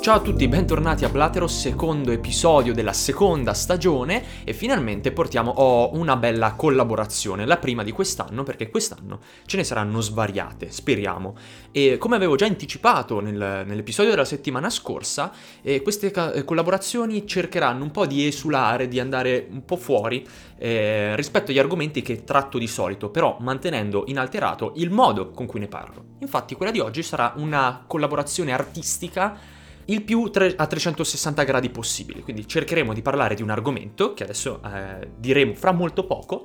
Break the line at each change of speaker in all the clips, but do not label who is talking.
Ciao a tutti, bentornati a Blateros, secondo episodio della seconda stagione e finalmente portiamo oh, una bella collaborazione, la prima di quest'anno perché quest'anno ce ne saranno svariate, speriamo. E come avevo già anticipato nel, nell'episodio della settimana scorsa, eh, queste ca- eh, collaborazioni cercheranno un po' di esulare, di andare un po' fuori eh, rispetto agli argomenti che tratto di solito, però mantenendo inalterato il modo con cui ne parlo. Infatti quella di oggi sarà una collaborazione artistica il più tre- a 360 gradi possibile. Quindi cercheremo di parlare di un argomento che adesso eh, diremo fra molto poco,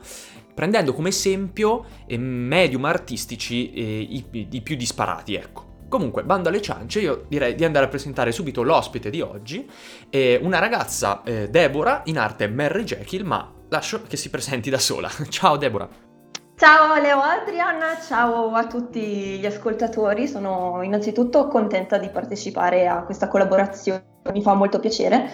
prendendo come esempio eh, medium artistici eh, i, i, più disparati, ecco. Comunque, bando alle ciance, io direi di andare a presentare subito l'ospite di oggi, una ragazza, eh, Deborah, in arte Mary Jekyll, ma lascio che si presenti da sola. Ciao Deborah!
Ciao Leo Adrian, ciao a tutti gli ascoltatori, sono innanzitutto contenta di partecipare a questa collaborazione, mi fa molto piacere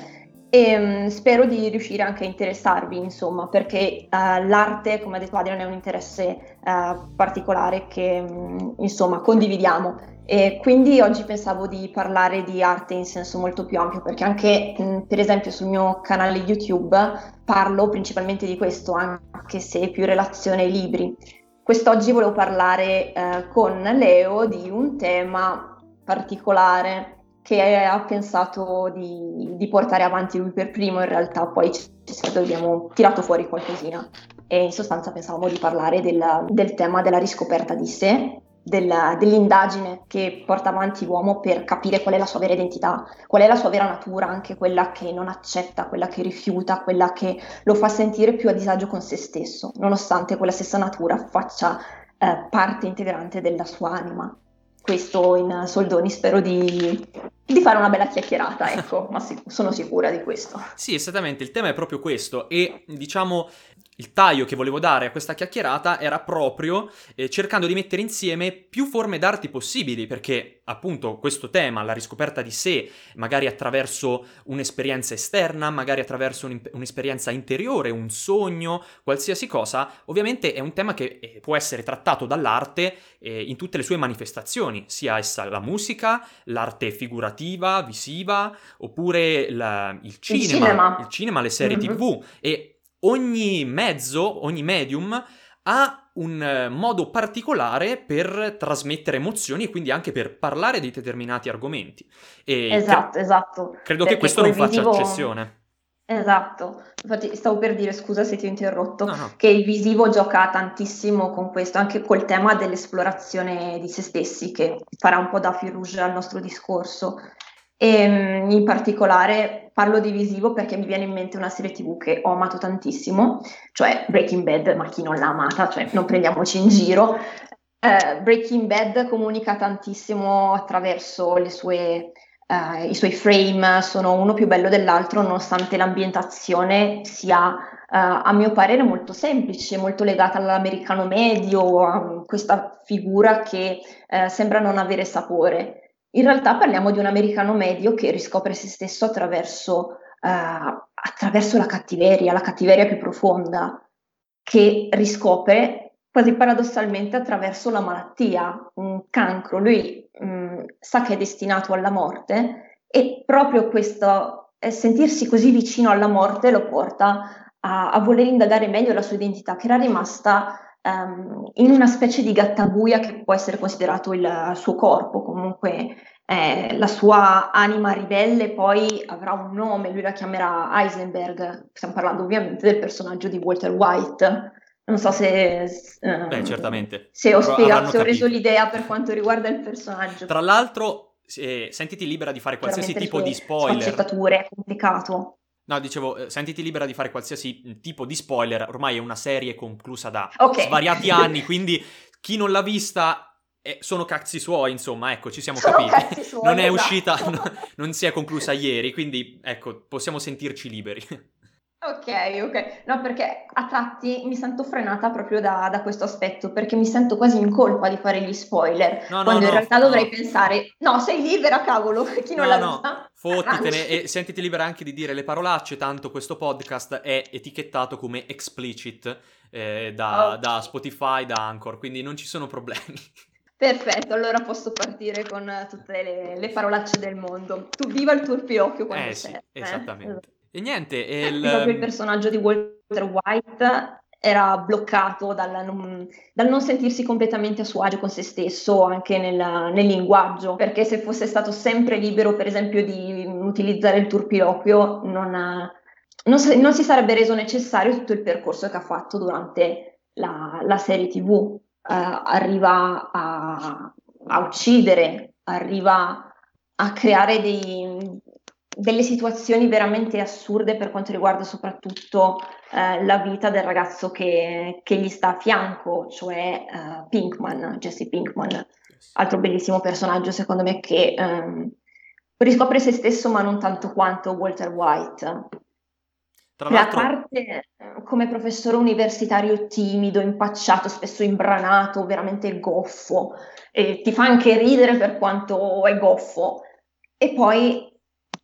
e um, spero di riuscire anche a interessarvi, insomma, perché uh, l'arte, come ha detto Adrian, è un interesse uh, particolare che um, insomma condividiamo. E quindi oggi pensavo di parlare di arte in senso molto più ampio, perché anche mh, per esempio sul mio canale YouTube parlo principalmente di questo, anche se più relazione ai libri. Quest'oggi volevo parlare eh, con Leo di un tema particolare che ha pensato di, di, portare avanti lui per primo, in realtà poi ci, ci abbiamo tirato fuori qualcosina e in sostanza pensavamo di parlare del, del tema della riscoperta di sé della, dell'indagine che porta avanti l'uomo per capire qual è la sua vera identità, qual è la sua vera natura, anche quella che non accetta, quella che rifiuta, quella che lo fa sentire più a disagio con se stesso, nonostante quella stessa natura faccia eh, parte integrante della sua anima. Questo in soldoni spero di, di fare una bella chiacchierata, ecco, ma sì, sono sicura di questo.
Sì, esattamente, il tema è proprio questo e diciamo il taglio che volevo dare a questa chiacchierata era proprio eh, cercando di mettere insieme più forme d'arte possibili, perché appunto questo tema, la riscoperta di sé, magari attraverso un'esperienza esterna, magari attraverso un'esperienza interiore, un sogno, qualsiasi cosa, ovviamente è un tema che eh, può essere trattato dall'arte eh, in tutte le sue manifestazioni, sia essa la musica, l'arte figurativa, visiva, oppure la, il, cinema, il, cinema, il cinema, le serie mm-hmm. tv e ogni mezzo, ogni medium ha un eh, modo particolare per trasmettere emozioni e quindi anche per parlare di determinati argomenti.
E esatto, cre- esatto.
Credo Perché che questo non faccia visivo... eccezione.
Esatto, infatti stavo per dire, scusa se ti ho interrotto, no, no. che il visivo gioca tantissimo con questo, anche col tema dell'esplorazione di se stessi, che farà un po' da fil rouge al nostro discorso. E ehm, in particolare parlo di visivo perché mi viene in mente una serie tv che ho amato tantissimo, cioè Breaking Bad, ma chi non l'ha amata, cioè non prendiamoci in giro. Uh, Breaking Bad comunica tantissimo attraverso sue, uh, i suoi frame, sono uno più bello dell'altro, nonostante l'ambientazione sia, uh, a mio parere, molto semplice, molto legata all'americano medio, a questa figura che sembra non avere sapore. In realtà parliamo di un americano medio che riscopre se stesso attraverso, uh, attraverso la cattiveria, la cattiveria più profonda, che riscopre quasi paradossalmente attraverso la malattia, un cancro. Lui mh, mm, sa che è destinato alla morte e proprio questo eh, sentirsi così vicino alla morte lo porta a, a voler indagare meglio la sua identità, che era rimasta um, in una specie di gattabuia che può essere considerato il suo corpo, comunque eh, la sua anima ribelle poi avrà un nome, lui la chiamerà Heisenberg, stiamo parlando ovviamente del personaggio di Walter White. Non so se,
eh, Beh, certamente.
se ho spiegato, se ho reso l'idea per quanto riguarda il personaggio.
Tra l'altro, eh, sentiti libera di fare qualsiasi tipo di spoiler.
Sfaccettature, è complicato.
No, dicevo, eh, sentiti libera di fare qualsiasi mm, tipo di spoiler, ormai è una serie conclusa da okay. svariati anni, quindi chi non l'ha vista eh, sono cazzi suoi, insomma, ecco, ci siamo sono capiti. Suoi, non è esatto. uscita, no, non si è conclusa ieri, quindi ecco, possiamo sentirci liberi.
Ok, ok. No, perché a tratti mi sento frenata proprio da, da, questo aspetto, perché mi sento quasi in colpa di fare gli spoiler, no, quando no, in realtà dovrei pensare, no, sei libera, cavolo, chi non
no,
l'ha
no.
vista?
Fottitene e sentiti libera anche di dire le parolacce, tanto questo podcast è etichettato come explicit eh, da, oh. da Spotify, da Anchor, quindi non ci sono problemi.
Perfetto, allora posso partire con tutte le, le parolacce del mondo. Tu viva il turpiocchio quando
eh,
sei.
Sì, esattamente. Eh. E niente,
il... proprio il personaggio di Walter White era bloccato dal non, dal non, sentirsi completamente a suo agio con se stesso anche nel, nel, linguaggio, perché se fosse stato sempre libero, per esempio, di utilizzare il turpiloquio, non, non, non si sarebbe reso necessario tutto il percorso che ha fatto durante la, la serie TV. Uh, arriva a, a, uccidere, arriva a creare dei, delle situazioni veramente assurde per quanto riguarda soprattutto eh, la vita del ragazzo che, che, gli sta a fianco, cioè uh, Pinkman, Jesse Pinkman, altro bellissimo personaggio secondo me che um, riscopre se stesso ma non tanto quanto Walter White. Tra l'altro... La parte eh, come professore universitario timido, impacciato, spesso imbranato, veramente goffo, e ti fa anche ridere per quanto è goffo. E poi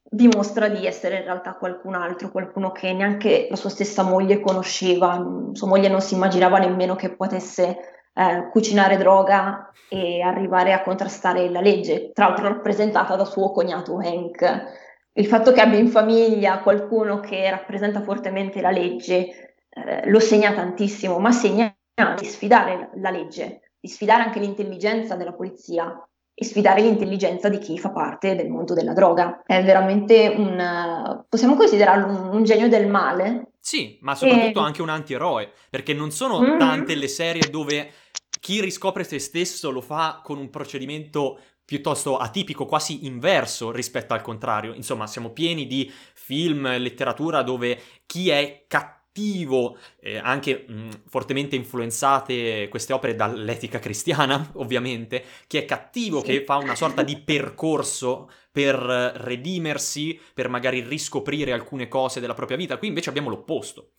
dimostra di essere in realtà qualcun altro, qualcuno che neanche la sua stessa moglie conosceva, sua moglie non si immaginava nemmeno che potesse eh, cucinare droga e arrivare a contrastare la legge, tra l'altro rappresentata da suo cognato Hank. Il fatto che abbia in famiglia qualcuno che rappresenta fortemente la legge eh, lo segna tantissimo, ma segna di sfidare la legge, di sfidare anche l'intelligenza della polizia, e sfidare l'intelligenza di chi fa parte del mondo della droga. È veramente un... possiamo considerarlo un, un genio del male.
Sì, ma soprattutto e... anche un antieroe, perché non sono mm-hmm. tante le serie dove chi riscopre se stesso lo fa con un procedimento piuttosto atipico, quasi inverso rispetto al contrario. Insomma, siamo pieni di film, letteratura dove chi è cattivo cattivo, eh, anche mh, fortemente influenzate queste opere dall'etica cristiana, ovviamente, che è cattivo, sì. che fa una sorta di percorso per redimersi, per magari riscoprire alcune cose della propria vita. Qui invece abbiamo l'opposto.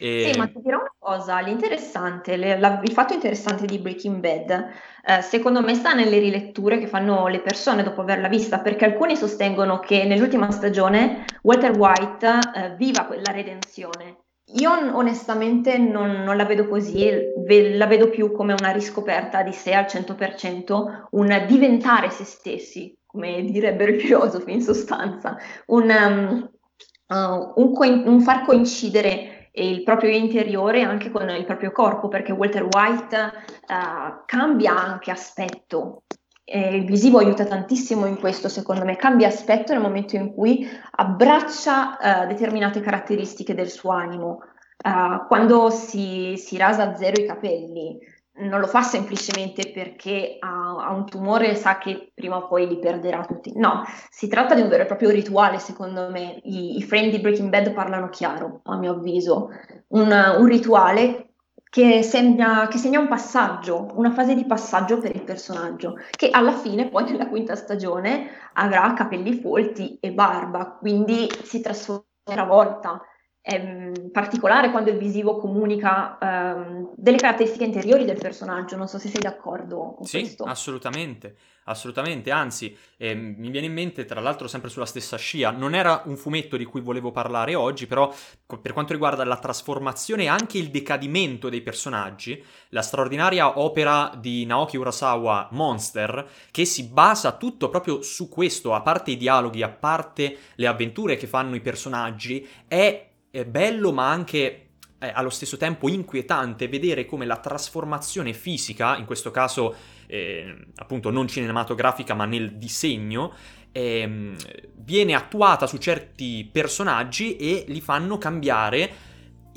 E... Sì, ma ti dirò una cosa, l'interessante, le, la, il fatto interessante di Breaking Bad, eh, secondo me sta nelle riletture che fanno le persone dopo averla vista, perché alcuni sostengono che nell'ultima stagione Walter White eh, viva quella redenzione, io onestamente non, non, la vedo così, la vedo più come una riscoperta di sé al 100%, un diventare se stessi, come direbbero i filosofi in sostanza, un, um, uh, un, co- un far coincidere il proprio interiore anche con il proprio corpo, perché Walter White uh, cambia anche aspetto eh, il visivo aiuta tantissimo in questo, secondo me, cambia aspetto nel momento in cui abbraccia eh, determinate caratteristiche del suo animo. Uh, quando si, si, rasa a zero i capelli, non lo fa semplicemente perché ha, ha, un tumore e sa che prima o poi li perderà tutti. No, si tratta di un vero e proprio rituale, secondo me. I, i frame di Breaking Bad parlano chiaro, a mio avviso. Un, un rituale che segna, che segna, un passaggio, una fase di passaggio per il personaggio, che alla fine poi nella quinta stagione avrà capelli folti e barba, quindi si trasformerà a volta. È mm, particolare quando il visivo comunica um, delle caratteristiche interiori del personaggio, non so se sei d'accordo con
sì,
questo.
Sì, assolutamente. Assolutamente, anzi, eh, mi viene in mente, tra l'altro sempre sulla stessa scia, non era un fumetto di cui volevo parlare oggi, però per quanto riguarda la trasformazione e anche il decadimento dei personaggi, la straordinaria opera di Naoki Urasawa, Monster, che si basa tutto proprio su questo, a parte i dialoghi, a parte le avventure che fanno i personaggi, è, è bello ma anche è allo stesso tempo inquietante vedere come la trasformazione fisica, in questo caso eh, appunto non cinematografica ma nel disegno, eh, viene attuata su certi personaggi e li fanno cambiare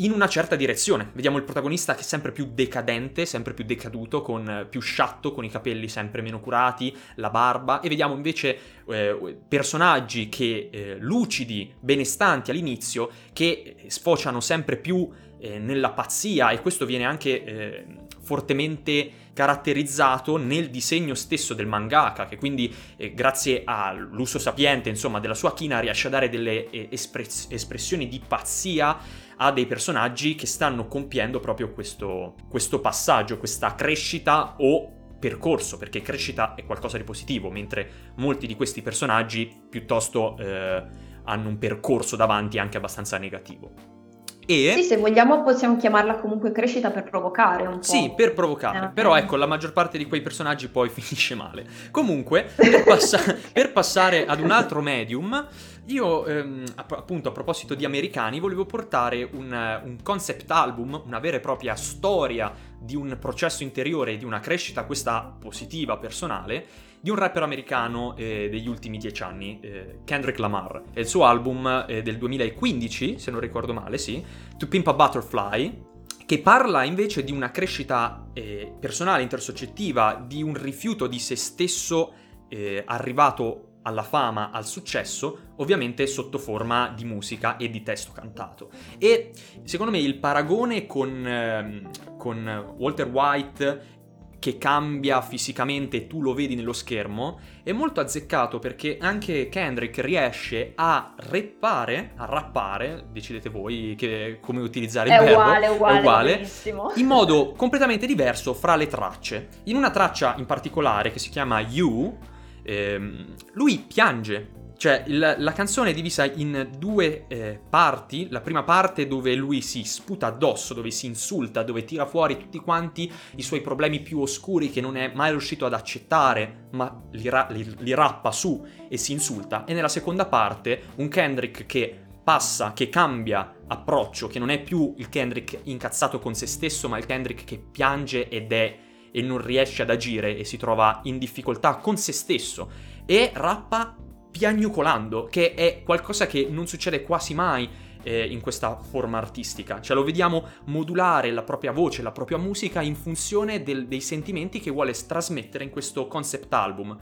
in una certa direzione. Vediamo il protagonista che è sempre più decadente, sempre più decaduto, con più sciatto, con i capelli sempre meno curati, la barba, e vediamo invece eh, personaggi che eh, lucidi, benestanti all'inizio, che sfociano sempre più eh, nella pazzia e questo viene anche eh, fortemente caratterizzato nel disegno stesso del mangaka che quindi eh, grazie all'uso sapiente insomma della sua china riesce a dare delle eh, espress- espressioni di pazzia a dei personaggi che stanno compiendo proprio questo, questo passaggio, questa crescita o percorso, perché crescita è qualcosa di positivo, mentre molti di questi personaggi piuttosto eh, hanno un percorso davanti anche abbastanza negativo.
E... Sì, se vogliamo possiamo chiamarla comunque crescita per provocare un po'.
Sì, per provocare, eh, però ecco, la maggior parte di quei personaggi poi finisce male. Comunque, per, passa- per passare ad un altro medium, io ehm, appunto a proposito di americani volevo portare un, un concept album, una vera e propria storia di un processo interiore, di una crescita, questa positiva, personale, di un rapper americano eh, degli ultimi dieci anni, eh, Kendrick Lamar. È il suo album eh, del 2015, se non ricordo male, sì, To Pimp a Butterfly, che parla invece di una crescita eh, personale, intersoggettiva, di un rifiuto di se stesso eh, arrivato alla fama, al successo, ovviamente sotto forma di musica e di testo cantato. E secondo me il paragone con, eh, con Walter White che cambia fisicamente tu lo vedi nello schermo, è molto azzeccato perché anche Kendrick riesce a reppare, a rappare, decidete voi che, come utilizzare il
è
verbo,
uguale, uguale, è uguale,
in modo completamente diverso fra le tracce. In una traccia in particolare che si chiama You, ehm, lui piange cioè, il, la canzone è divisa in due eh, parti. La prima parte dove lui si sputa addosso, dove si insulta, dove tira fuori tutti quanti i suoi problemi più oscuri che non è mai riuscito ad accettare, ma li, ra- li, li rappa su e si insulta. E nella seconda parte un Kendrick che passa, che cambia approccio, che non è più il Kendrick incazzato con se stesso, ma il Kendrick che piange ed è e non riesce ad agire e si trova in difficoltà con se stesso e rappa piagnucolando, che è qualcosa che non succede quasi mai eh, in questa forma artistica. Cioè lo vediamo modulare la propria voce, la propria musica in funzione del, dei sentimenti che vuole trasmettere in questo concept album.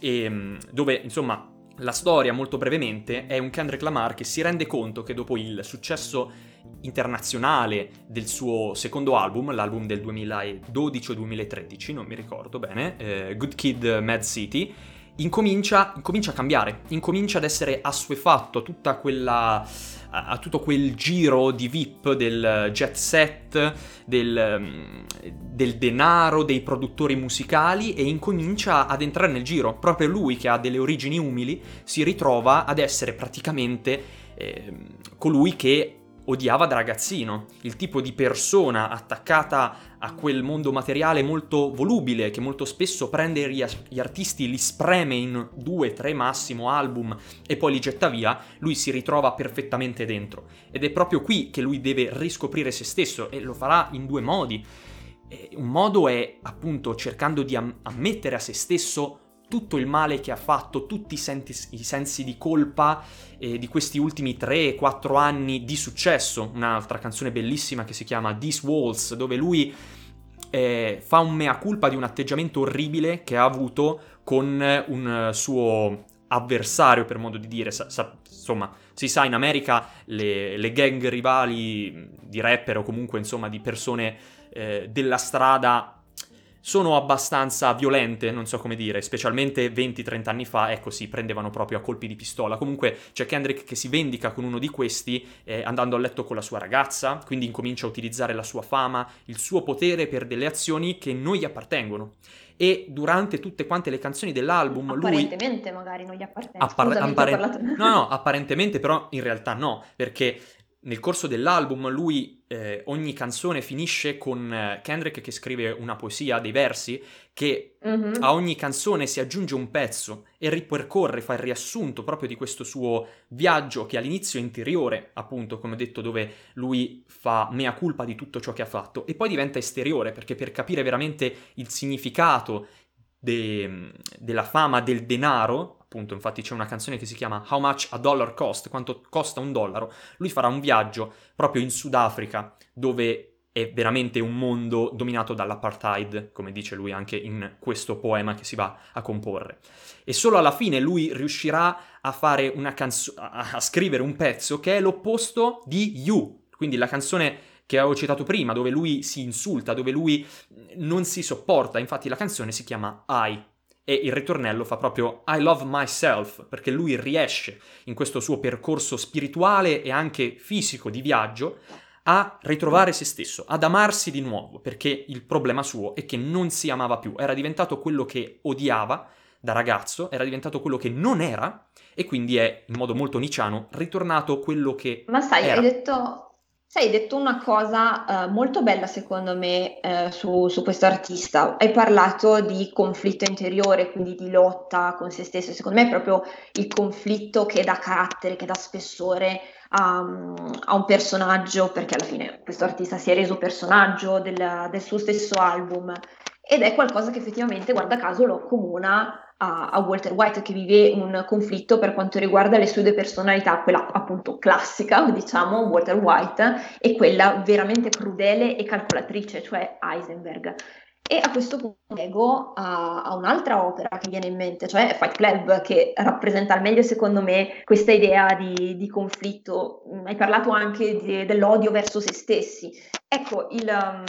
E, ehm, dove, insomma, la storia, molto brevemente, è un Kendrick Lamar che si rende conto che dopo il successo internazionale del suo secondo album, l'album del 2012 o 2013, non mi ricordo bene, eh, Good Kid Mad City, incomincia, incomincia a cambiare, incomincia ad essere assuefatto a tutta quella a tutto quel giro di VIP del jet set, del, mm, del, denaro, dei produttori musicali e incomincia ad entrare nel giro. Proprio lui, che ha delle origini umili, si ritrova ad essere praticamente eh, colui che odiava da ragazzino, il tipo di persona attaccata a quel mondo materiale molto volubile che molto spesso prende gli artisti, li spreme in due, tre massimo album e poi li getta via, lui si ritrova perfettamente dentro. Ed è proprio qui che lui deve riscoprire se stesso e lo farà in due modi. Un modo è appunto cercando di am- ammettere a se stesso tutto il male che ha fatto, tutti i, senti, i sensi di colpa eh, di questi ultimi 3-4 anni di successo. Un'altra canzone bellissima che si chiama These Walls, dove lui eh, fa un mea culpa di un atteggiamento orribile che ha avuto con un suo avversario, per modo di dire. Sa, sa, insomma, si sa, in America le, le, gang rivali di rapper o comunque insomma di persone eh, della strada sono abbastanza violente, non so come dire, specialmente 20-30 anni fa, ecco si prendevano proprio a colpi di pistola. Comunque c'è Kendrick che si vendica con uno di questi eh, andando a letto con la sua ragazza, quindi incomincia a utilizzare la sua fama, il suo potere per delle azioni che non gli appartengono. E durante tutte quante le canzoni dell'album
apparentemente lui... magari non gli appartengono.
Appar- appare- no, no, apparentemente però in realtà no, perché nel corso dell'album lui eh, ogni canzone finisce con eh, Kendrick che scrive una poesia, dei versi, che mm-hmm. a ogni canzone si aggiunge un pezzo e ripercorre, fa il riassunto proprio di questo suo viaggio che all'inizio è interiore, appunto, come ho detto, dove lui fa mea culpa di tutto ciò che ha fatto, e poi diventa esteriore, perché per capire veramente il significato de- della fama del denaro, appunto, infatti c'è una canzone che si chiama How much a dollar cost, quanto costa un dollaro, lui farà un viaggio proprio in Sudafrica dove è veramente un mondo dominato dall'apartheid, come dice lui anche in questo poema che si va a comporre. E solo alla fine lui riuscirà a fare una canzone, a scrivere un pezzo che è l'opposto di You, quindi la canzone che avevo citato prima, dove lui si insulta, dove lui non si sopporta, infatti la canzone si chiama I, e il ritornello fa proprio I love myself, perché lui riesce in questo suo percorso spirituale e anche fisico di viaggio a ritrovare se stesso, ad amarsi di nuovo, perché il problema suo è che non si amava più, era diventato quello che odiava da ragazzo, era diventato quello che non era e quindi è, in modo molto niciano, ritornato quello che
Ma sai,
era.
hai detto Sai, hai detto una cosa eh, molto bella secondo me eh, su, su questo artista. Hai parlato di conflitto interiore, quindi di lotta con se stesso. Secondo me è proprio il conflitto che dà carattere, che dà spessore a, a un personaggio, perché alla fine questo artista si è reso personaggio del, del suo stesso album. Ed è qualcosa che effettivamente, guarda caso, lo accomuna a, a, Walter White che vive un conflitto per quanto riguarda le sue due personalità, quella appunto classica, diciamo, Walter White, e quella veramente crudele e calcolatrice, cioè Heisenberg. E a questo punto leggo a, a, un'altra opera che viene in mente, cioè Fight Club, che rappresenta al meglio secondo me questa idea di, di conflitto. Mm, hai parlato anche di, dell'odio verso se stessi. Ecco, il, um,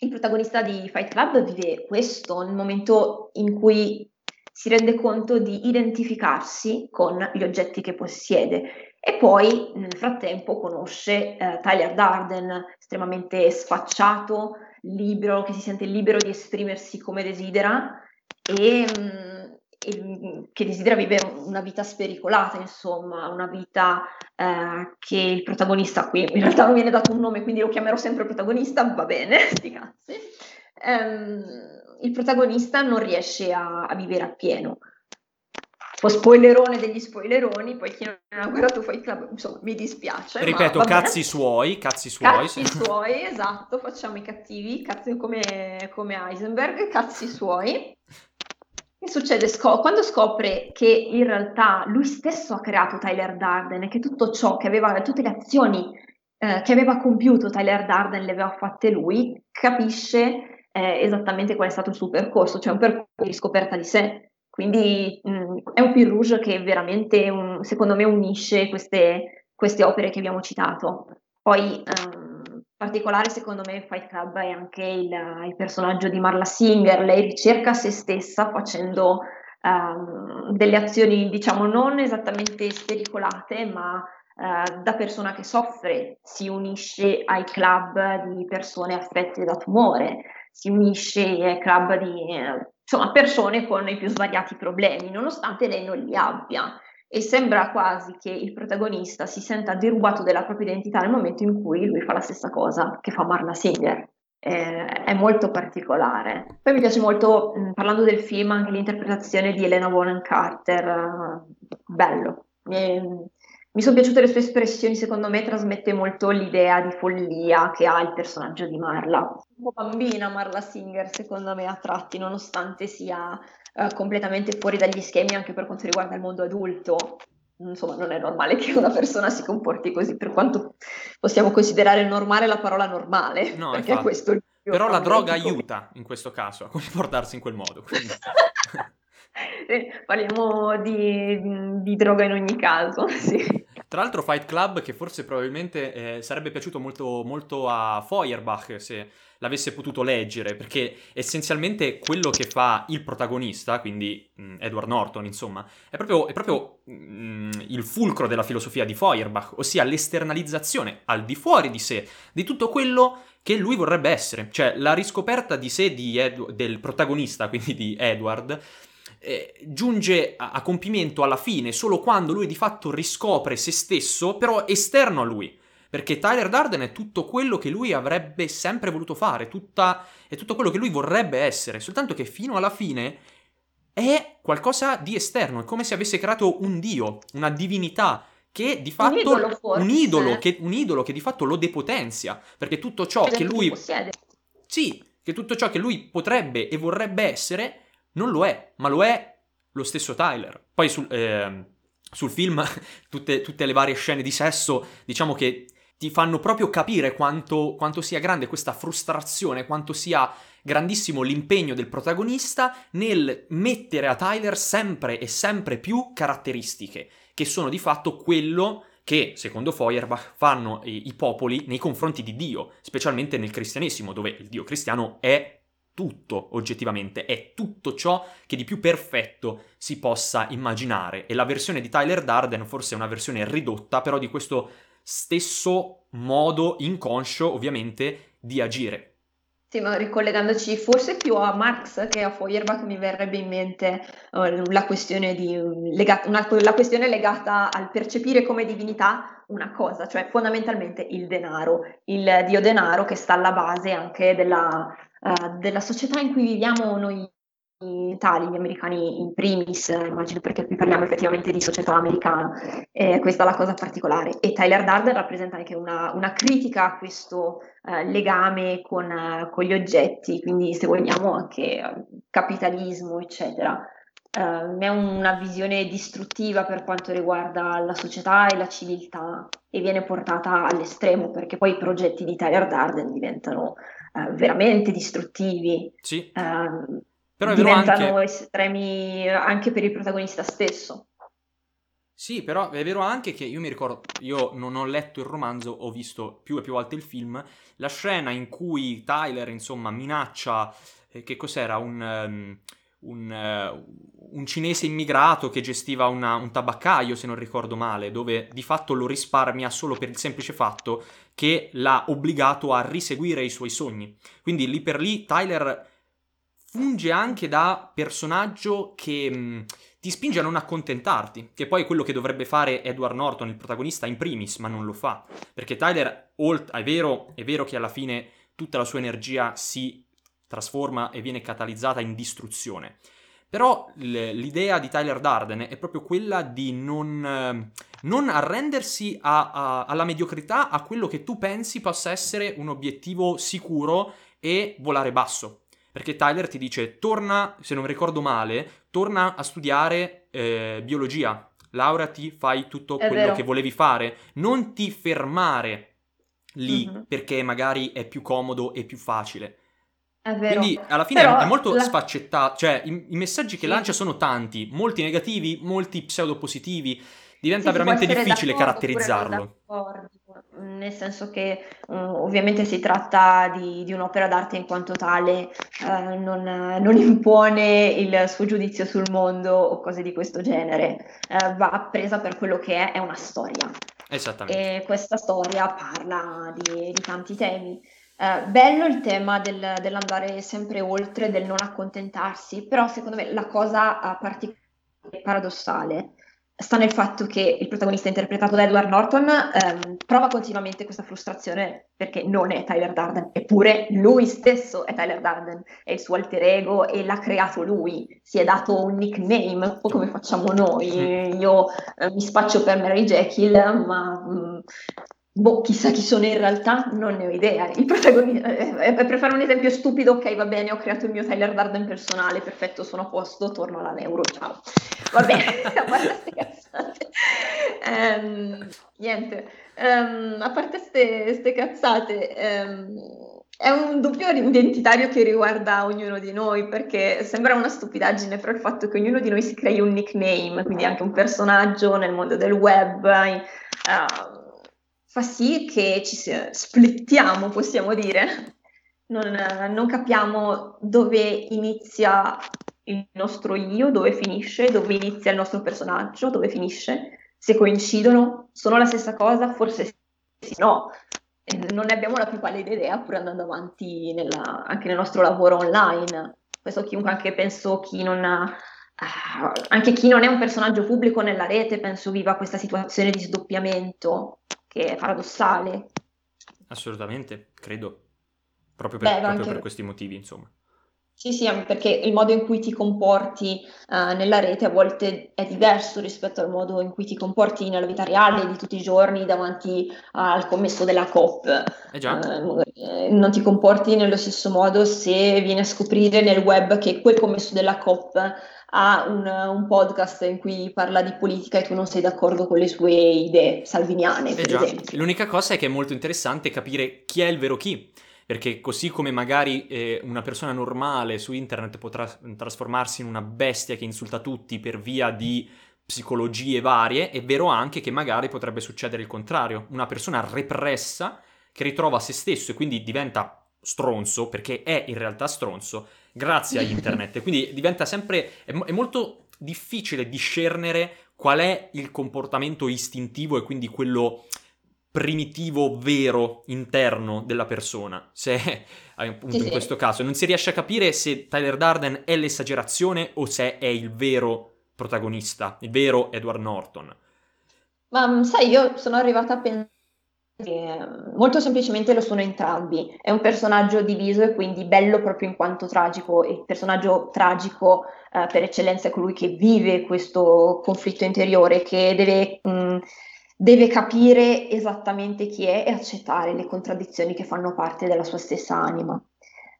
il protagonista di Fight Club vive questo nel momento in cui si rende conto di identificarsi con gli oggetti che possiede e poi nel frattempo conosce eh, Tyler Darden, estremamente sfacciato, libero, che si sente libero di esprimersi come desidera e, mm, e che desidera vivere una vita spericolata, insomma, una vita eh, che il protagonista qui, in realtà non viene dato un nome, quindi lo chiamerò sempre protagonista, va bene, sti cazzi. Um, il protagonista non riesce a, a vivere appieno. Un po' spoilerone degli spoileroni, poi chi non ha guardato Fight Club, insomma, mi dispiace.
Ripeto, cazzi suoi, cazzi suoi.
Cazzi suoi, esatto, facciamo i cattivi, cazzi come, come Heisenberg, cazzi suoi. Che succede? Sco- quando scopre che in realtà lui stesso ha creato Tyler Darden e che tutto ciò che aveva, tutte le azioni eh, che aveva compiuto Tyler Darden le aveva fatte lui, capisce eh, esattamente qual è stato il suo percorso, cioè un percorso di scoperta di sé. Quindi mh, è un fil rouge che veramente, un, secondo me, unisce queste, queste, opere che abbiamo citato. Poi, um, particolare, secondo me, Fight Club è anche il, il, personaggio di Marla Singer. Lei ricerca se stessa facendo um, delle azioni, diciamo, non esattamente spericolate, ma Uh, da persona che soffre si unisce ai club di persone affette da tumore, si unisce ai club di insomma, persone con i più svariati problemi, nonostante lei non li abbia. E sembra quasi che il protagonista si senta derubato della propria identità nel momento in cui lui fa la stessa cosa che fa Marla Singer. Eh, è molto particolare. Poi mi piace molto, mh, parlando del film, anche l'interpretazione di Elena Bonham Carter. Uh, bello. Mi, mi sono piaciute le sue espressioni, secondo me trasmette molto l'idea di follia che ha il personaggio di Marla. Un po' bambina Marla Singer, secondo me, a tratti, nonostante sia uh, completamente fuori dagli schemi anche per quanto riguarda il mondo adulto. Insomma, non è normale che una persona si comporti così, per quanto possiamo considerare normale la parola normale, no, perché infatti. questo è il
Però la droga aiuta in questo caso a comportarsi in quel modo. Quindi...
Parliamo di, di, droga in ogni caso, sì.
Tra l'altro Fight Club che forse probabilmente eh, sarebbe piaciuto molto, molto a Feuerbach se l'avesse potuto leggere, perché essenzialmente quello che fa il protagonista, quindi mh, mm, Edward Norton, insomma, è proprio, è proprio mh, mm, il fulcro della filosofia di Feuerbach, ossia l'esternalizzazione al di fuori di sé di tutto quello che lui vorrebbe essere, cioè la riscoperta di sé di Edu- del protagonista, quindi di Edward, eh, giunge a, a, compimento alla fine solo quando lui di fatto riscopre se stesso, però esterno a lui. Perché Tyler Darden è tutto quello che lui avrebbe sempre voluto fare, tutta, è tutto quello che lui vorrebbe essere, soltanto che fino alla fine è qualcosa di esterno, è come se avesse creato un dio, una divinità che di fatto
un idolo,
un idolo, che, un idolo che di fatto lo depotenzia, perché tutto ciò che lui
possiede.
Sì, che tutto ciò che lui potrebbe e vorrebbe essere non lo è, ma lo è lo stesso Tyler. Poi sul, eh, sul film tutte, tutte, le varie scene di sesso, diciamo che ti fanno proprio capire quanto, quanto sia grande questa frustrazione, quanto sia grandissimo l'impegno del protagonista nel mettere a Tyler sempre e sempre più caratteristiche, che sono di fatto quello che, secondo Feuerbach, fanno i, i popoli nei confronti di Dio, specialmente nel cristianesimo, dove il Dio cristiano è tutto oggettivamente, è tutto ciò che di più perfetto si possa immaginare e la versione di Tyler Darden forse è una versione ridotta però di questo stesso modo inconscio ovviamente di agire.
Sì, ma ricollegandoci forse più a Marx che a Feuerbach mi verrebbe in mente uh, la, questione di, legata, una, la questione legata al percepire come divinità una cosa, cioè fondamentalmente il denaro, il dio denaro che sta alla base anche della, uh, della società in cui viviamo noi Italia, gli americani in primis, immagino perché qui parliamo effettivamente di società americana, eh, questa è la cosa particolare. E Tyler Darden rappresenta anche una, una critica a questo eh, legame con, eh, con, gli oggetti, quindi se vogliamo anche eh, capitalismo, eccetera. Uh, è una visione distruttiva per quanto riguarda la società e la civiltà e viene portata all'estremo perché poi i progetti di Tyler Darden diventano uh, veramente distruttivi.
Sì.
Uh, però è diventano anche... estremi anche per il protagonista stesso.
Sì, però è vero anche che io mi ricordo, io non ho letto il romanzo, ho visto più e più volte il film, la scena in cui Tyler, insomma, minaccia, eh, che cos'era, un, um, un, uh, un, cinese immigrato che gestiva una, un tabaccaio, se non ricordo male, dove di fatto lo risparmia solo per il semplice fatto che l'ha obbligato a riseguire i suoi sogni. Quindi lì per lì Tyler funge anche da personaggio che mh, mm, ti spinge a non accontentarti, che poi è quello che dovrebbe fare Edward Norton, il protagonista, in primis, ma non lo fa. Perché Tyler, olt- è, vero, è vero che alla fine tutta la sua energia si trasforma e viene catalizzata in distruzione. Però l'idea di Tyler Darden è proprio quella di non, non arrendersi a, a, alla mediocrità, a quello che tu pensi possa essere un obiettivo sicuro e volare basso. Perché Tyler ti dice, torna, se non ricordo male, torna a studiare eh, biologia, laureati, fai tutto è quello vero. che volevi fare, non ti fermare lì mm-hmm. perché magari è più comodo e più facile. Quindi alla fine Però è molto la... sfaccettato, cioè i, i messaggi che sì. lancia sono tanti, molti negativi, molti pseudopositivi, diventa sì, veramente difficile caratterizzarlo
nel senso che uh, ovviamente si tratta di, di, un'opera d'arte in quanto tale, uh, non, non, impone il suo giudizio sul mondo o cose di questo genere, uh, va presa per quello che è, è una storia.
Esattamente.
E questa storia parla di, di tanti temi. Bello il tema del, dell'andare sempre oltre, del non accontentarsi, però secondo me la cosa particolare paradossale sta nel fatto che il protagonista interpretato da Edward Norton ehm, prova continuamente questa frustrazione perché non è Tyler Darden, eppure lui stesso è Tyler Darden, è il suo alter ego e l'ha creato lui, si è dato un nickname, un po' come facciamo noi, io eh, mi spaccio per Mary Jekyll, ma mh, mm, Boh, chissà chi sono in realtà, non ne ho idea. Il protagonista, eh, per fare un esempio stupido, ok, va bene, ho creato il mio Tyler Darden personale, perfetto, sono a posto, torno alla Neuro, ciao. Va bene, a parte queste cazzate. Um, niente, um, a parte queste cazzate, um, è un dubbio identitario che riguarda ognuno di noi, perché sembra una stupidaggine, però il fatto che ognuno di noi si crei un nickname, quindi anche un personaggio nel mondo del web, uh, fa sì che ci splittiamo, possiamo dire. Non, non, capiamo dove inizia il nostro io, dove finisce, dove inizia il nostro personaggio, dove finisce, se coincidono, sono la stessa cosa, forse sì, no. Non ne abbiamo la più pallida idea, pur andando avanti nella, anche nel nostro lavoro online. Questo chiunque, anche penso chi non ha, anche chi non è un personaggio pubblico nella rete, penso viva questa situazione di sdoppiamento che è paradossale.
Assolutamente, credo. Proprio per, Beh, proprio anche... per questi motivi, insomma.
Sì, sì, perché il modo in cui ti comporti uh, nella rete a volte è diverso rispetto al modo in cui ti comporti nella vita reale di tutti i giorni davanti al commesso della COP.
Eh già.
Uh, non ti comporti nello stesso modo se vieni a scoprire nel web che quel commesso della COP ha un, un, podcast in cui parla di politica e tu non sei d'accordo con le sue idee salviniane, eh già. esempio.
L'unica cosa è che è molto interessante capire chi è il vero chi. Perché così come magari eh, una persona normale su internet potrà trasformarsi in una bestia che insulta tutti per via di psicologie varie, è vero anche che magari potrebbe succedere il contrario. Una persona repressa che ritrova se stesso e quindi diventa stronzo, perché è in realtà stronzo, grazie a internet. Quindi diventa sempre... È, è molto difficile discernere qual è il comportamento istintivo e quindi quello primitivo vero interno della persona, se appunto sì, in questo caso non si riesce a capire se Tyler Darden è l'esagerazione o se è il vero protagonista, il vero Edward Norton.
Ma sai, io sono arrivata a pensare molto semplicemente lo sono entrambi. È un personaggio diviso e quindi bello proprio in quanto tragico, e il personaggio tragico eh, per eccellenza è colui che vive questo conflitto interiore, che deve, mh, deve capire esattamente chi è e accettare le contraddizioni che fanno parte della sua stessa anima.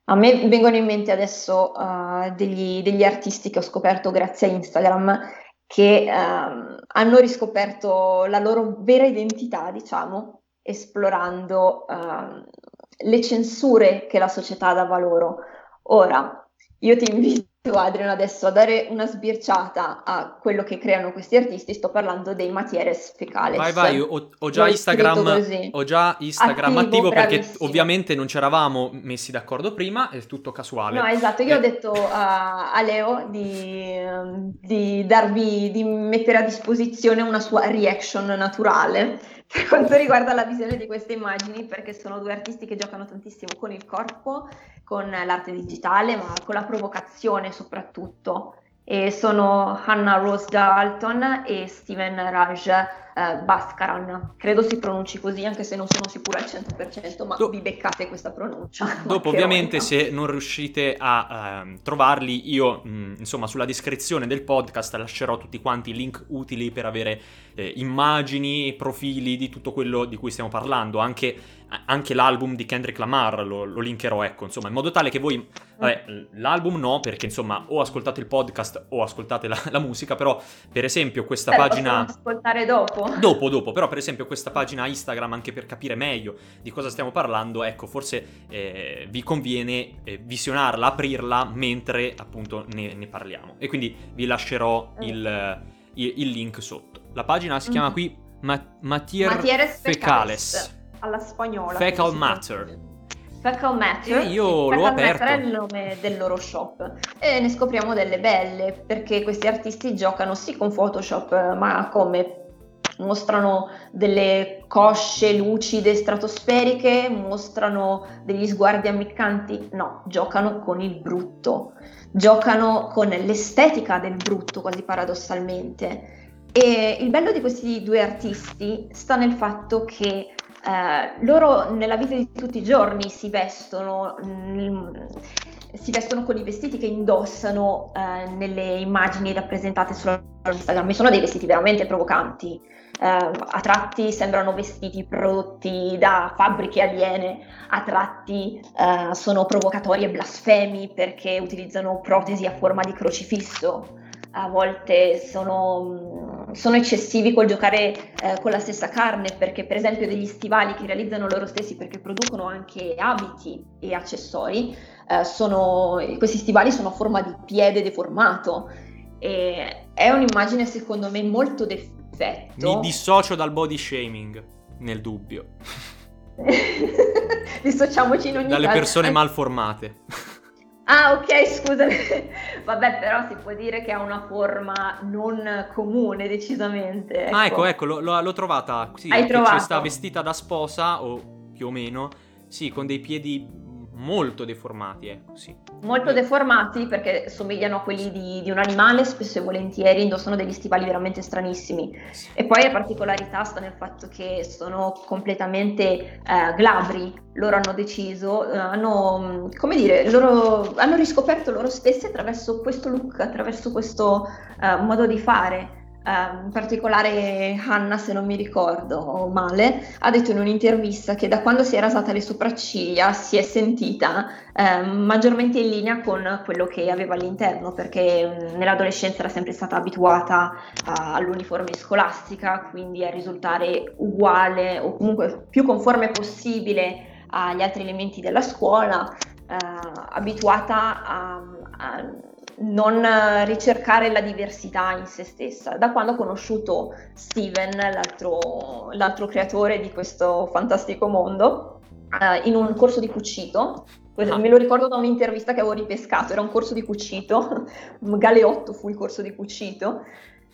A me vengono in mente adesso uh, degli, degli, artisti che ho scoperto grazie a Instagram che uh, hanno riscoperto la loro vera identità, diciamo, esplorando uh, le censure che la società dava loro. Ora, io ti invito Adrian adesso a dare una sbirciata a quello che creano questi artisti, sto parlando dei matieres fecales.
Vai vai, ho, ho già Instagram, ho già Instagram attivo, attivo perché ovviamente non ci eravamo messi d'accordo prima, è tutto casuale.
No, esatto, io eh. ho detto a, a Leo di, di, darvi, di mettere a disposizione una sua reaction naturale per quanto riguarda la visione di queste immagini, perché sono due artisti che giocano tantissimo con il corpo con l'arte digitale, ma con la provocazione soprattutto. E sono Hannah Rose Dalton e Steven Raj eh, Baskaran. Credo si pronunci così, anche se non sono sicura al 100%, ma Do- vi beccate questa pronuncia.
Dopo, ovviamente, se non riuscite a uh, trovarli, io, mh, mm, insomma, sulla descrizione del podcast lascerò tutti quanti i link utili per avere eh, immagini, profili di tutto quello di cui stiamo parlando, anche anche l'album di Kendrick Lamar lo, lo, linkerò, ecco, insomma, in modo tale che voi, vabbè, l'album no, perché insomma, o ascoltate il podcast o ascoltate la, la musica, però, per esempio, questa
Beh,
pagina...
ascoltare dopo.
Dopo, dopo, però, per esempio, questa pagina Instagram, anche per capire meglio di cosa stiamo parlando, ecco, forse eh, vi conviene eh, visionarla, aprirla, mentre, appunto, ne, ne, parliamo. E quindi vi lascerò mm. il, il, il, link sotto. La pagina si chiama mm. qui Ma- Matier Fecales. Fecales
alla spagnola.
Fecal Matter.
Fecal Matter.
E io l'ho aperto.
Matter è il nome del loro shop. E ne scopriamo delle belle, perché questi artisti giocano sì con Photoshop, ma come mostrano delle cosce lucide stratosferiche, mostrano degli sguardi ammiccanti, no, giocano con il brutto, giocano con l'estetica del brutto quasi paradossalmente. E il bello di questi due artisti sta nel fatto che eh, loro nella vita di tutti i giorni si vestono, mh, mm, si vestono con i vestiti che indossano eh, nelle immagini rappresentate su Instagram sono dei vestiti veramente provocanti. Eh, a tratti sembrano vestiti prodotti da fabbriche aliene, a tratti eh, sono provocatori e blasfemi perché utilizzano protesi a forma di crocifisso. A volte sono, sono eccessivi col giocare eh, con la stessa carne, perché per esempio degli stivali che realizzano loro stessi perché producono anche abiti e accessori, eh, sono, questi stivali sono a forma di piede deformato. E è un'immagine secondo me molto d'effetto.
Mi dissocio dal body shaming, nel dubbio.
Dissociamoci in ogni
Dalle
caso.
persone malformate.
Ah, ok, scusa. Vabbè, però si può dire che ha una forma non comune, decisamente.
Ecco. Ah, ecco, ecco, l'ho, l'ho trovata. Sì,
Hai trovato?
sta vestita da sposa, o più o meno, sì, con dei piedi molto deformati, ecco, sì.
Molto deformati perché somigliano a quelli di, di, un animale, spesso e volentieri indossano degli stivali veramente stranissimi. Sì. E poi la particolarità sta nel fatto che sono completamente eh, glabri. Loro hanno deciso, eh, hanno, come dire, loro hanno riscoperto loro stessi attraverso questo look, attraverso questo eh, modo di fare. Uh, in particolare Hanna, se non mi ricordo male, ha detto in un'intervista che da quando si è rasata le sopracciglia si è sentita uh, maggiormente in linea con quello che aveva all'interno, perché nell'adolescenza era sempre stata abituata uh, all'uniforme scolastica, quindi a risultare uguale o comunque più conforme possibile agli altri elementi della scuola, eh, abituata a, a non ricercare la diversità in se stessa. Da quando ho conosciuto Steven, l'altro, l'altro creatore di questo fantastico mondo, uh, in un corso di cucito, ah. me lo ricordo da un'intervista che avevo ripescato, era un corso di cucito, Galeotto fu il corso di cucito,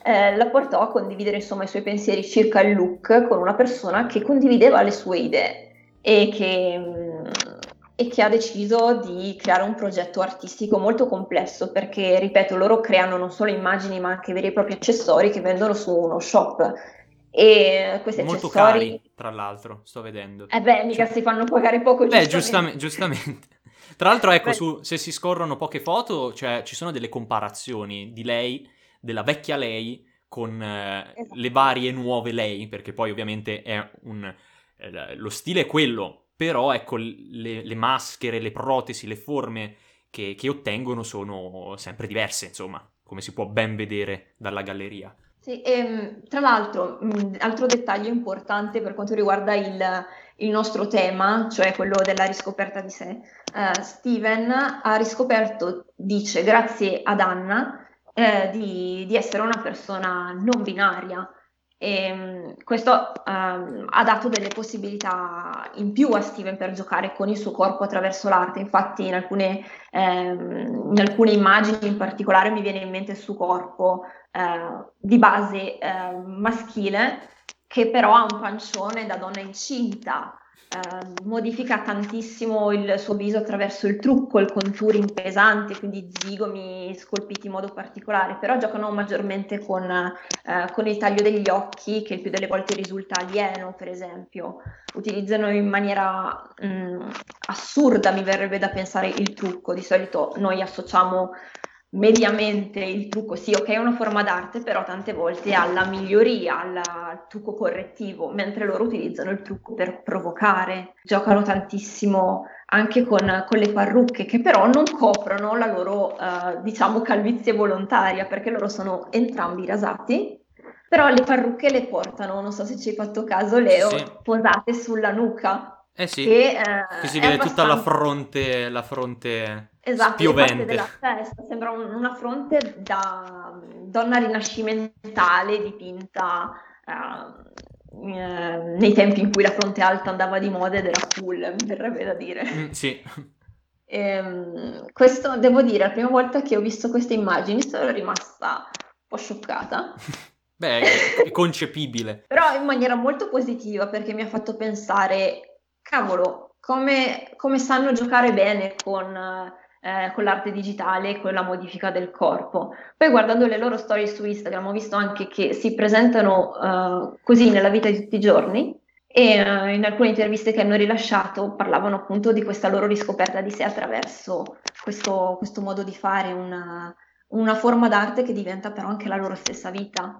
eh, la portò a condividere insomma i suoi pensieri circa il look con una persona che condivideva le sue idee e che, mm, e che ha deciso di creare un progetto artistico molto complesso perché, ripeto, loro creano non solo immagini ma anche veri e propri accessori che vendono su uno shop. E questi
Molto
accessori...
cari, tra l'altro, sto vedendo.
Eh beh, mica cioè... si fanno pagare poco.
Beh, giustamente. giustamente. Tra l'altro, ecco, su, se si scorrono poche foto, cioè, ci sono delle comparazioni di lei, della vecchia lei, con eh, esatto. le varie nuove lei, perché poi ovviamente è un... Eh, lo stile è quello, però ecco, le, le, maschere, le protesi, le forme che, che ottengono sono sempre diverse, insomma, come si può ben vedere dalla galleria.
Sì, e, ehm, tra l'altro, altro dettaglio importante per quanto riguarda il, il, nostro tema, cioè quello della riscoperta di sé, uh, Steven ha riscoperto, dice, grazie ad Anna, eh, di, di, essere una persona non binaria. E, ehm, questo um, ha dato delle possibilità in più a Steven per giocare con il suo corpo attraverso l'arte. Infatti, in alcune, ehm, in alcune immagini in particolare mi viene in mente il suo corpo eh, di base eh, maschile, che però ha un pancione da donna incinta. Uh, modifica tantissimo il suo viso attraverso il trucco, il contouring pesante, quindi zigomi scolpiti in modo particolare, però giocano maggiormente con, uh, con, il taglio degli occhi, che il più delle volte risulta alieno, per esempio. Utilizzano in maniera um, assurda, mi verrebbe da pensare, il trucco. Di solito noi associamo mediamente il trucco, sì, ok, è una forma d'arte, però tante volte alla miglioria, al trucco correttivo, mentre loro utilizzano il trucco per provocare, giocano tantissimo anche con, con le parrucche, che però non coprono la loro, uh, diciamo, calvizie volontaria, perché loro sono entrambi rasati, però le parrucche le portano, non so se ci hai fatto caso, Leo, sì. posate sulla nuca.
Eh sì, che, eh, che si vede abbastanza... tutta la fronte, la fronte
esatto, spiovente. della testa, sembra un, una fronte da donna rinascimentale dipinta uh, eh, nei tempi in cui la fronte alta andava di moda ed era cool, mi verrebbe da dire.
Mm, sì.
E, ehm, questo, devo dire, la prima volta che ho visto queste immagini sono rimasta un po' scioccata.
Beh, è concepibile.
Però in maniera molto positiva perché mi ha fatto pensare cavolo, come, come sanno giocare bene con, eh, con l'arte digitale e con la modifica del corpo. Poi guardando le loro storie su Instagram ho visto anche che si presentano uh, così nella vita di tutti i giorni e uh, in alcune interviste che hanno rilasciato parlavano appunto di questa loro riscoperta di sé attraverso questo, questo modo di fare, una, una forma d'arte che diventa però anche la loro stessa vita.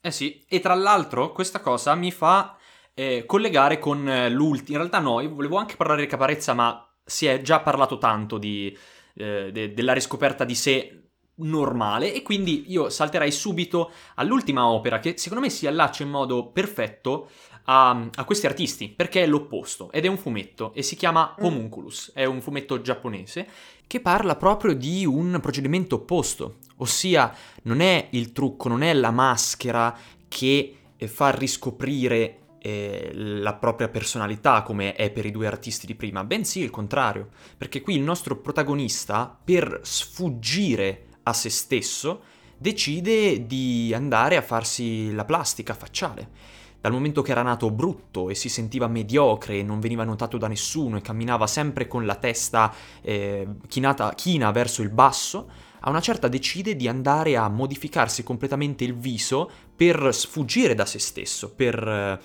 Eh sì, e tra l'altro questa cosa mi fa eh, collegare con eh, l'ultimo. In realtà no, io volevo anche parlare di Caparezza, ma si è già parlato tanto di, eh, de- della riscoperta di sé normale e quindi io salterei subito all'ultima opera che secondo me si allaccia in modo perfetto a, a, questi artisti perché è l'opposto ed è un fumetto e si chiama mm. Homunculus, è un fumetto giapponese che parla proprio di un procedimento opposto, ossia non è il trucco, non è la maschera che fa riscoprire eh, la propria personalità come è per i due artisti di prima, bensì il contrario, perché qui il nostro protagonista, per sfuggire a se stesso, decide di andare a farsi la plastica facciale. Dal momento che era nato brutto e si sentiva mediocre e non veniva notato da nessuno e camminava sempre con la testa eh, chinata, china verso il basso, a una certa decide di andare a modificarsi completamente il viso per sfuggire da se stesso, per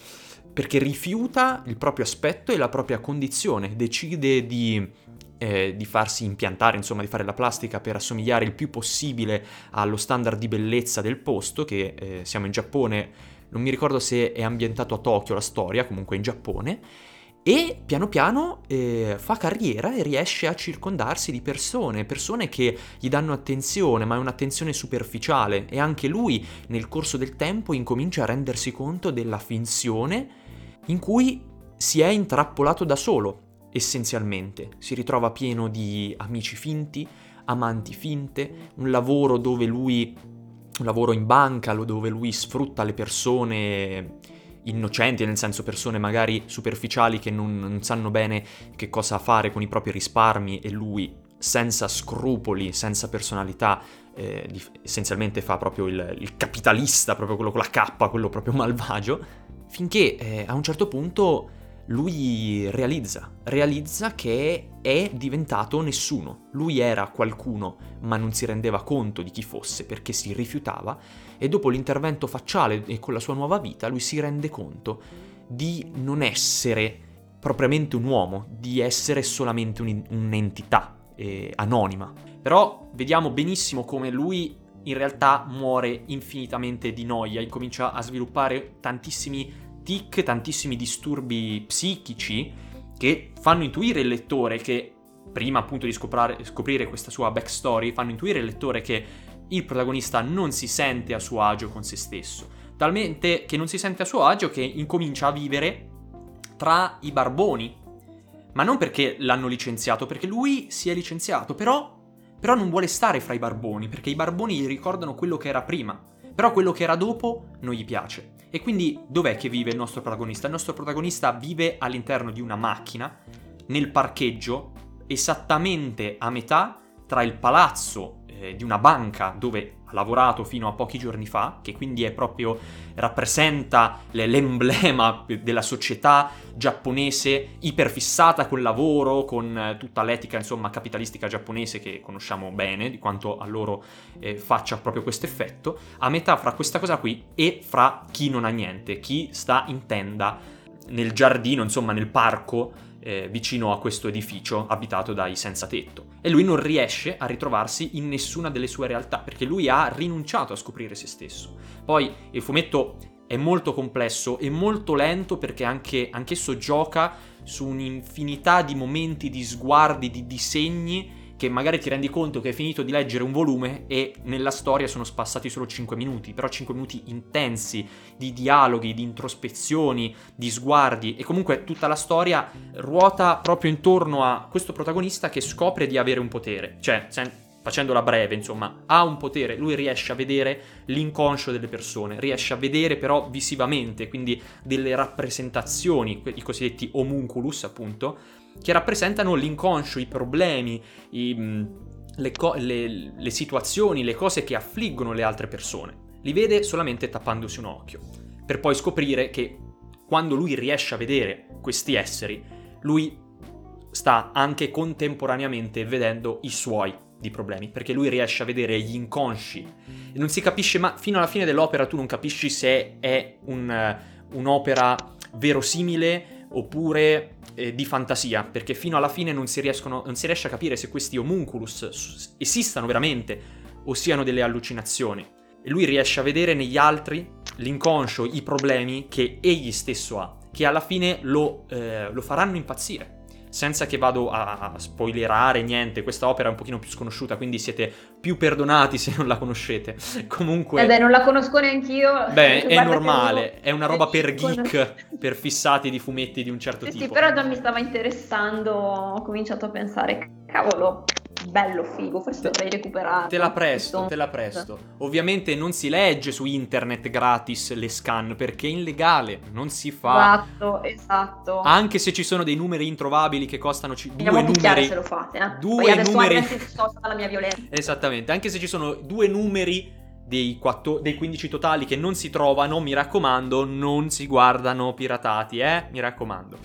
perché rifiuta il proprio aspetto e la propria condizione, decide di, eh, di, farsi impiantare, insomma di fare la plastica per assomigliare il più possibile allo standard di bellezza del posto, che eh, siamo in Giappone, non mi ricordo se è ambientato a Tokyo la storia, comunque in Giappone, e piano piano eh, fa carriera e riesce a circondarsi di persone, persone che gli danno attenzione, ma è un'attenzione superficiale e anche lui nel corso del tempo incomincia a rendersi conto della finzione in cui si è intrappolato da solo, essenzialmente. Si ritrova pieno di amici finti, amanti finte, un lavoro dove lui, un lavoro in banca, dove lui sfrutta le persone innocenti, nel senso persone magari superficiali che non, non sanno bene che cosa fare con i propri risparmi e lui senza scrupoli, senza personalità, eh, essenzialmente fa proprio il, il, capitalista, proprio quello con la cappa, quello proprio malvagio, finché eh, a un certo punto lui realizza, realizza che è diventato nessuno. Lui era qualcuno, ma non si rendeva conto di chi fosse perché si rifiutava e dopo l'intervento facciale e con la sua nuova vita lui si rende conto di non essere propriamente un uomo, di essere solamente un, un'entità eh, anonima. Però vediamo benissimo come lui in realtà muore infinitamente di noia, incomincia a sviluppare tantissimi tic, tantissimi disturbi psichici che fanno intuire il lettore che, prima appunto di scoprire questa sua backstory, fanno intuire il lettore che il protagonista non si sente a suo agio con se stesso, talmente che non si sente a suo agio che incomincia a vivere tra i barboni. Ma non perché l'hanno licenziato, perché lui si è licenziato, però, però non vuole stare fra i barboni, perché i barboni gli ricordano quello che era prima, però quello che era dopo non gli piace. E quindi dov'è che vive il nostro protagonista? Il nostro protagonista vive all'interno di una macchina, nel parcheggio, esattamente a metà tra il palazzo eh, di una banca dove lavorato fino a pochi giorni fa, che quindi è proprio rappresenta l'emblema della società giapponese iperfissata col lavoro, con eh, tutta l'etica insomma capitalistica giapponese che conosciamo bene, di quanto a loro eh, faccia proprio questo effetto, a metà fra questa cosa qui e fra chi non ha niente, chi sta in tenda nel giardino, insomma nel parco eh, vicino a questo edificio abitato dai senza tetto. E lui non riesce a ritrovarsi in nessuna delle sue realtà, perché lui ha rinunciato a scoprire se stesso. Poi il fumetto è molto complesso e molto lento perché anche, anch'esso gioca su un'infinità di momenti, di sguardi, di disegni che magari ti rendi conto che hai finito di leggere un volume e nella storia sono passati solo 5 minuti, però 5 minuti intensi di dialoghi, di introspezioni, di sguardi e comunque tutta la storia ruota proprio intorno a questo protagonista che scopre di avere un potere, cioè facendola breve, insomma, ha un potere, lui riesce a vedere l'inconscio delle persone, riesce a vedere però visivamente, quindi delle rappresentazioni, i cosiddetti homunculus appunto, che rappresentano l'inconscio, i problemi, i, mm, le, co- le, le situazioni, le cose che affliggono le altre persone. Li vede solamente tappandosi un occhio, per poi scoprire che quando lui riesce a vedere questi esseri, lui sta anche contemporaneamente vedendo i suoi di problemi, perché lui riesce a vedere gli inconsci e non si capisce, ma fino alla fine dell'opera tu non capisci se è un, un'opera verosimile oppure eh, di fantasia, perché fino alla fine non si, riescono, non si riesce a capire se questi homunculus esistano veramente o siano delle allucinazioni. E lui riesce a vedere negli altri l'inconscio, i problemi che egli stesso ha, che alla fine lo, eh, lo faranno impazzire senza che vado a spoilerare niente, questa opera è un pochino più sconosciuta, quindi siete più perdonati se non la conoscete. Comunque...
Eh beh, non la conosco neanch'io.
Beh, è normale, è una roba per geek, per fissati di fumetti di un certo
sì,
tipo.
Sì, però già mi stava interessando, ho cominciato a pensare, cavolo, bello figo, forse dovrei recuperare.
Te la presto, te la presto. Ovviamente non si legge su internet gratis le scan perché è illegale, non si fa.
Esatto, esatto.
Anche se ci sono dei numeri introvabili che costano c-
due
numeri.
se lo fate, eh.
Due
Poi
numeri.
dalla mia violenza.
Esattamente, anche se ci sono due numeri dei, 4, dei 15 totali che non si trovano, mi raccomando, non si guardano piratati, eh? Mi raccomando.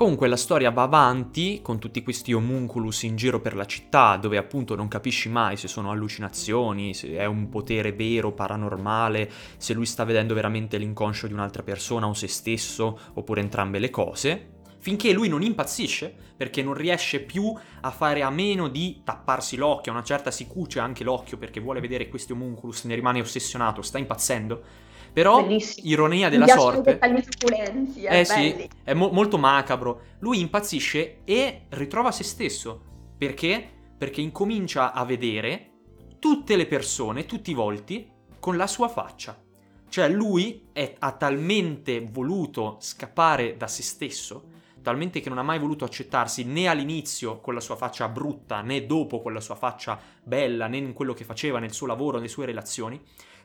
Comunque la storia va avanti con tutti questi homunculus in giro per la città, dove appunto non capisci mai se sono allucinazioni, se è un potere vero, paranormale, se lui sta vedendo veramente l'inconscio di un'altra persona o se stesso, oppure entrambe le cose. Finché lui non impazzisce, perché non riesce più a fare a meno di tapparsi l'occhio, una certa si cuce anche l'occhio perché vuole vedere questi homunculus, ne rimane ossessionato, sta impazzendo però, Bellissimo. ironia della Mi sorte...
succulenti, eh,
eh sì, è mo- molto macabro. Lui impazzisce e ritrova se stesso. Perché? Perché incomincia a vedere tutte le persone, tutti i volti, con la sua faccia. Cioè lui è, ha talmente voluto scappare da se stesso, talmente che non ha mai voluto accettarsi né all'inizio con la sua faccia brutta, né dopo con la sua faccia bella, né in quello che faceva nel suo lavoro, nelle sue relazioni,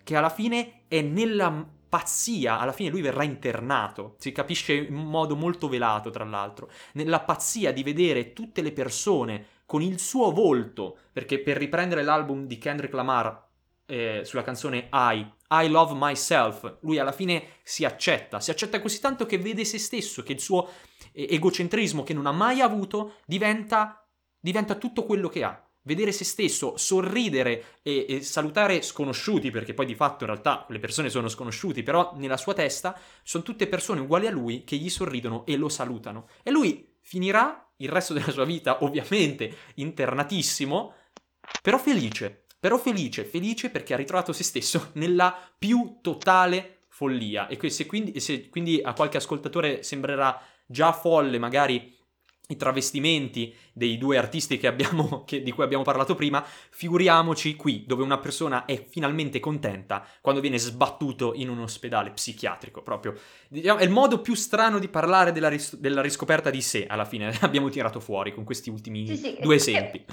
che alla fine è nella pazzia, alla fine lui verrà internato, si capisce in modo molto velato tra l'altro, nella pazzia di vedere tutte le persone con il suo volto, perché per riprendere l'album di Kendrick Lamar, eh, sulla canzone I, I Love Myself, lui alla fine si accetta, si accetta così tanto che vede se stesso, che il suo egocentrismo che non ha mai avuto diventa, diventa tutto quello che ha. Vedere se stesso, sorridere e, e, salutare sconosciuti, perché poi di fatto in realtà le persone sono sconosciuti, però nella sua testa sono tutte persone uguali a lui che gli sorridono e lo salutano. E lui finirà il resto della sua vita, ovviamente, internatissimo, però felice. Però felice, felice perché ha ritrovato se stesso nella più totale follia. E se quindi, se quindi a qualche ascoltatore sembrerà già folle magari i travestimenti dei due artisti abbiamo, che, di cui abbiamo parlato prima, figuriamoci qui, dove una persona è finalmente contenta quando viene sbattuto in un ospedale psichiatrico. Proprio diciamo, è il modo più strano di parlare della, ris- della riscoperta di sé, alla fine abbiamo tirato fuori con questi ultimi sì, sì, due esempi.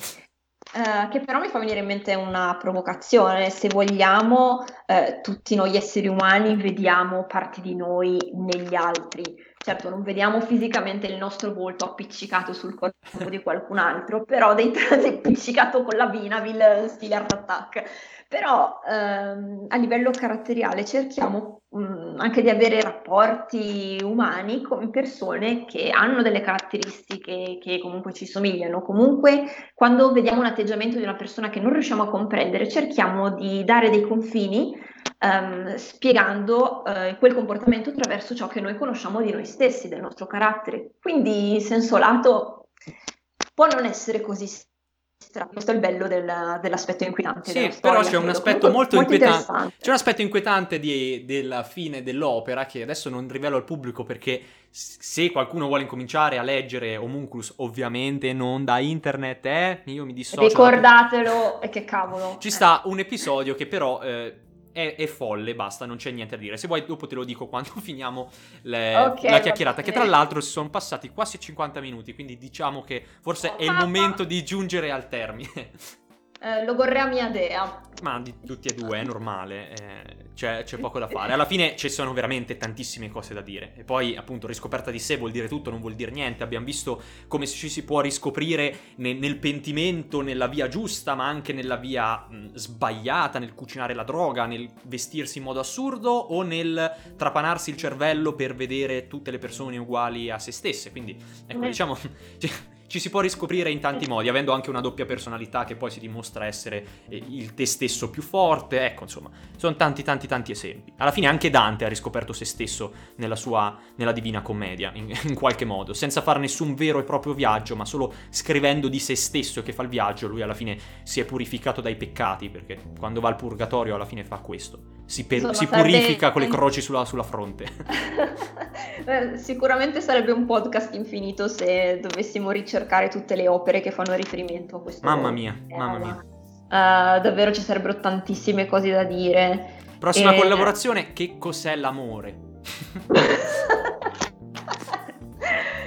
Uh, che però mi fa venire in mente una provocazione. Se vogliamo, uh, tutti noi esseri umani vediamo parti di noi negli altri. Certo, non vediamo fisicamente il nostro volto appiccicato sul corpo di qualcun altro, però dentro appiccicato con la Vinavil stile Art Attack. Però ehm, a livello caratteriale cerchiamo mh, mm, anche di avere rapporti umani con persone che hanno delle caratteristiche che comunque ci somigliano. Comunque, quando vediamo un atteggiamento di una persona che non riusciamo a comprendere, cerchiamo di dare dei confini ehm, spiegando eh, quel comportamento attraverso ciò che noi conosciamo di noi stessi, del nostro carattere. Quindi, in senso lato, può non essere così questo è il bello del, dell'aspetto inquietante.
Sì, però c'è un aspetto molto, molto inquietante. C'è un aspetto inquietante di, della fine dell'opera che adesso non rivelo al pubblico perché se qualcuno vuole incominciare a leggere Homunculus, ovviamente non da internet, eh, io mi dissocio.
Ricordatelo, e che cavolo.
Ci sta un episodio che però... Eh, è, è, folle, basta, non c'è niente da dire. Se vuoi, dopo te lo dico quando finiamo le, okay, la chiacchierata. Che tra l'altro si sono passati quasi 50 minuti, quindi diciamo che forse oh, è il momento di giungere al termine.
Eh, logorrea mia dea.
Ma di tutti e due è normale, eh, c'è, c'è, poco da fare. Alla fine ci sono veramente tantissime cose da dire. E poi, appunto, riscoperta di sé vuol dire tutto, non vuol dire niente. Abbiamo visto come ci si può riscoprire ne, nel pentimento, nella via giusta, ma anche nella via mh, sbagliata, nel cucinare la droga, nel vestirsi in modo assurdo o nel trapanarsi il cervello per vedere tutte le persone uguali a se stesse. Quindi, ecco, diciamo. ci si può riscoprire in tanti modi, avendo anche una doppia personalità che poi si dimostra essere eh, il te stesso più forte. Ecco, insomma, sono tanti, tanti, tanti esempi. Alla fine anche Dante ha riscoperto se stesso nella sua, nella Divina Commedia, in, in qualche modo, senza fare nessun vero e proprio viaggio, ma solo scrivendo di se stesso che fa il viaggio, lui alla fine si è purificato dai peccati, perché quando va al purgatorio alla fine fa questo. Si, per, Insomma, si purifica sarebbe... con le croci sulla, sulla fronte.
Sicuramente sarebbe un podcast infinito se dovessimo ricercare cercare tutte le opere che fanno riferimento a questo.
Mamma mia, tema. mamma mia.
Uh, davvero ci sarebbero tantissime cose da dire.
Prossima e... collaborazione, che cos'è l'amore?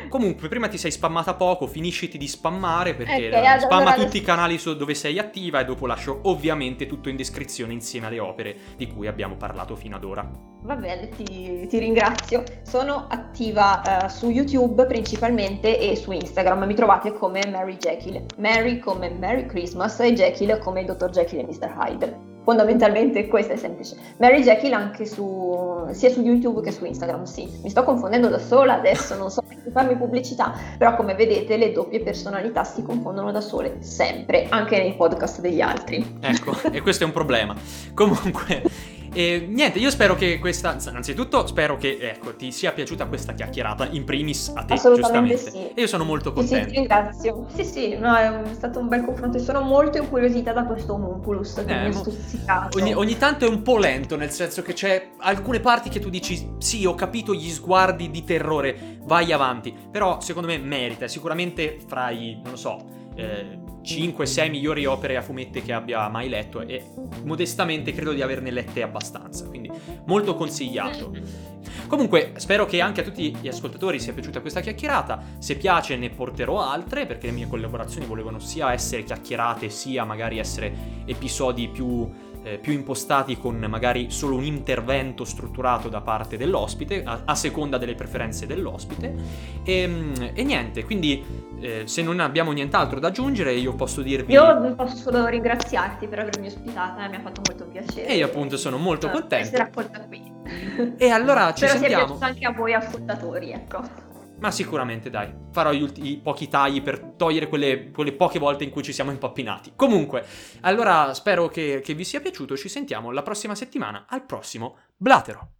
Comunque, prima ti sei spammata poco, finisciti di spammare perché okay, spamma allora tutti i canali dove sei attiva e dopo lascio ovviamente tutto in descrizione insieme alle opere di cui abbiamo parlato fino ad ora.
Va bene, ti, ti ringrazio. Sono attiva uh, su YouTube principalmente e su Instagram. Mi trovate come Mary Jekyll. Mary come Merry Christmas e Jekyll come Dr. Jekyll e Mr. Hyde fondamentalmente questo è semplice. Mary Jekyll anche su, sia su YouTube che su Instagram, sì. Mi sto confondendo da sola adesso, non so più farmi pubblicità, però come vedete le doppie personalità si confondono da sole, sempre, anche nei podcast degli altri.
Ecco, e questo è un problema. Comunque... E niente, io spero che questa. Innanzitutto, spero che ecco, ti sia piaciuta questa chiacchierata. In primis a te,
Assolutamente
giustamente.
Sì.
E io sono molto contento.
Sì, sì, ringrazio. Sì, sì, no, è stato un bel confronto. Sono molto incuriosita da questo homunculus che eh, mi ha stuzzicato.
Ogni, ogni, tanto è un po' lento, nel senso che c'è alcune parti che tu dici: Sì, ho capito gli sguardi di terrore, vai avanti. Però secondo me merita. Sicuramente fra i, non lo so. Eh, 5-6 migliori opere a fumetti che abbia mai letto e modestamente credo di averne lette abbastanza, quindi molto consigliato. Comunque spero che anche a tutti gli ascoltatori sia piaciuta questa chiacchierata, se piace ne porterò altre perché le mie collaborazioni volevano sia essere chiacchierate sia magari essere episodi più eh, più impostati con magari solo un intervento strutturato da parte dell'ospite, a, a seconda delle preferenze dell'ospite. E, ehm, e niente, quindi eh, se non abbiamo nient'altro da aggiungere, io posso dirvi.
Io posso solo ringraziarti per avermi ospitata, mi ha fatto molto piacere.
E io, appunto, sono molto contento.
Essere accolta qui.
E allora ci
Spero
sentiamo.
Spero sia piaciuto anche a voi ascoltatori, ecco.
Ma sicuramente, dai, farò gli ulti- i pochi tagli per togliere quelle, quelle, poche volte in cui ci siamo impappinati. Comunque, allora spero che, che vi sia piaciuto. Ci sentiamo la prossima settimana al prossimo Blatero.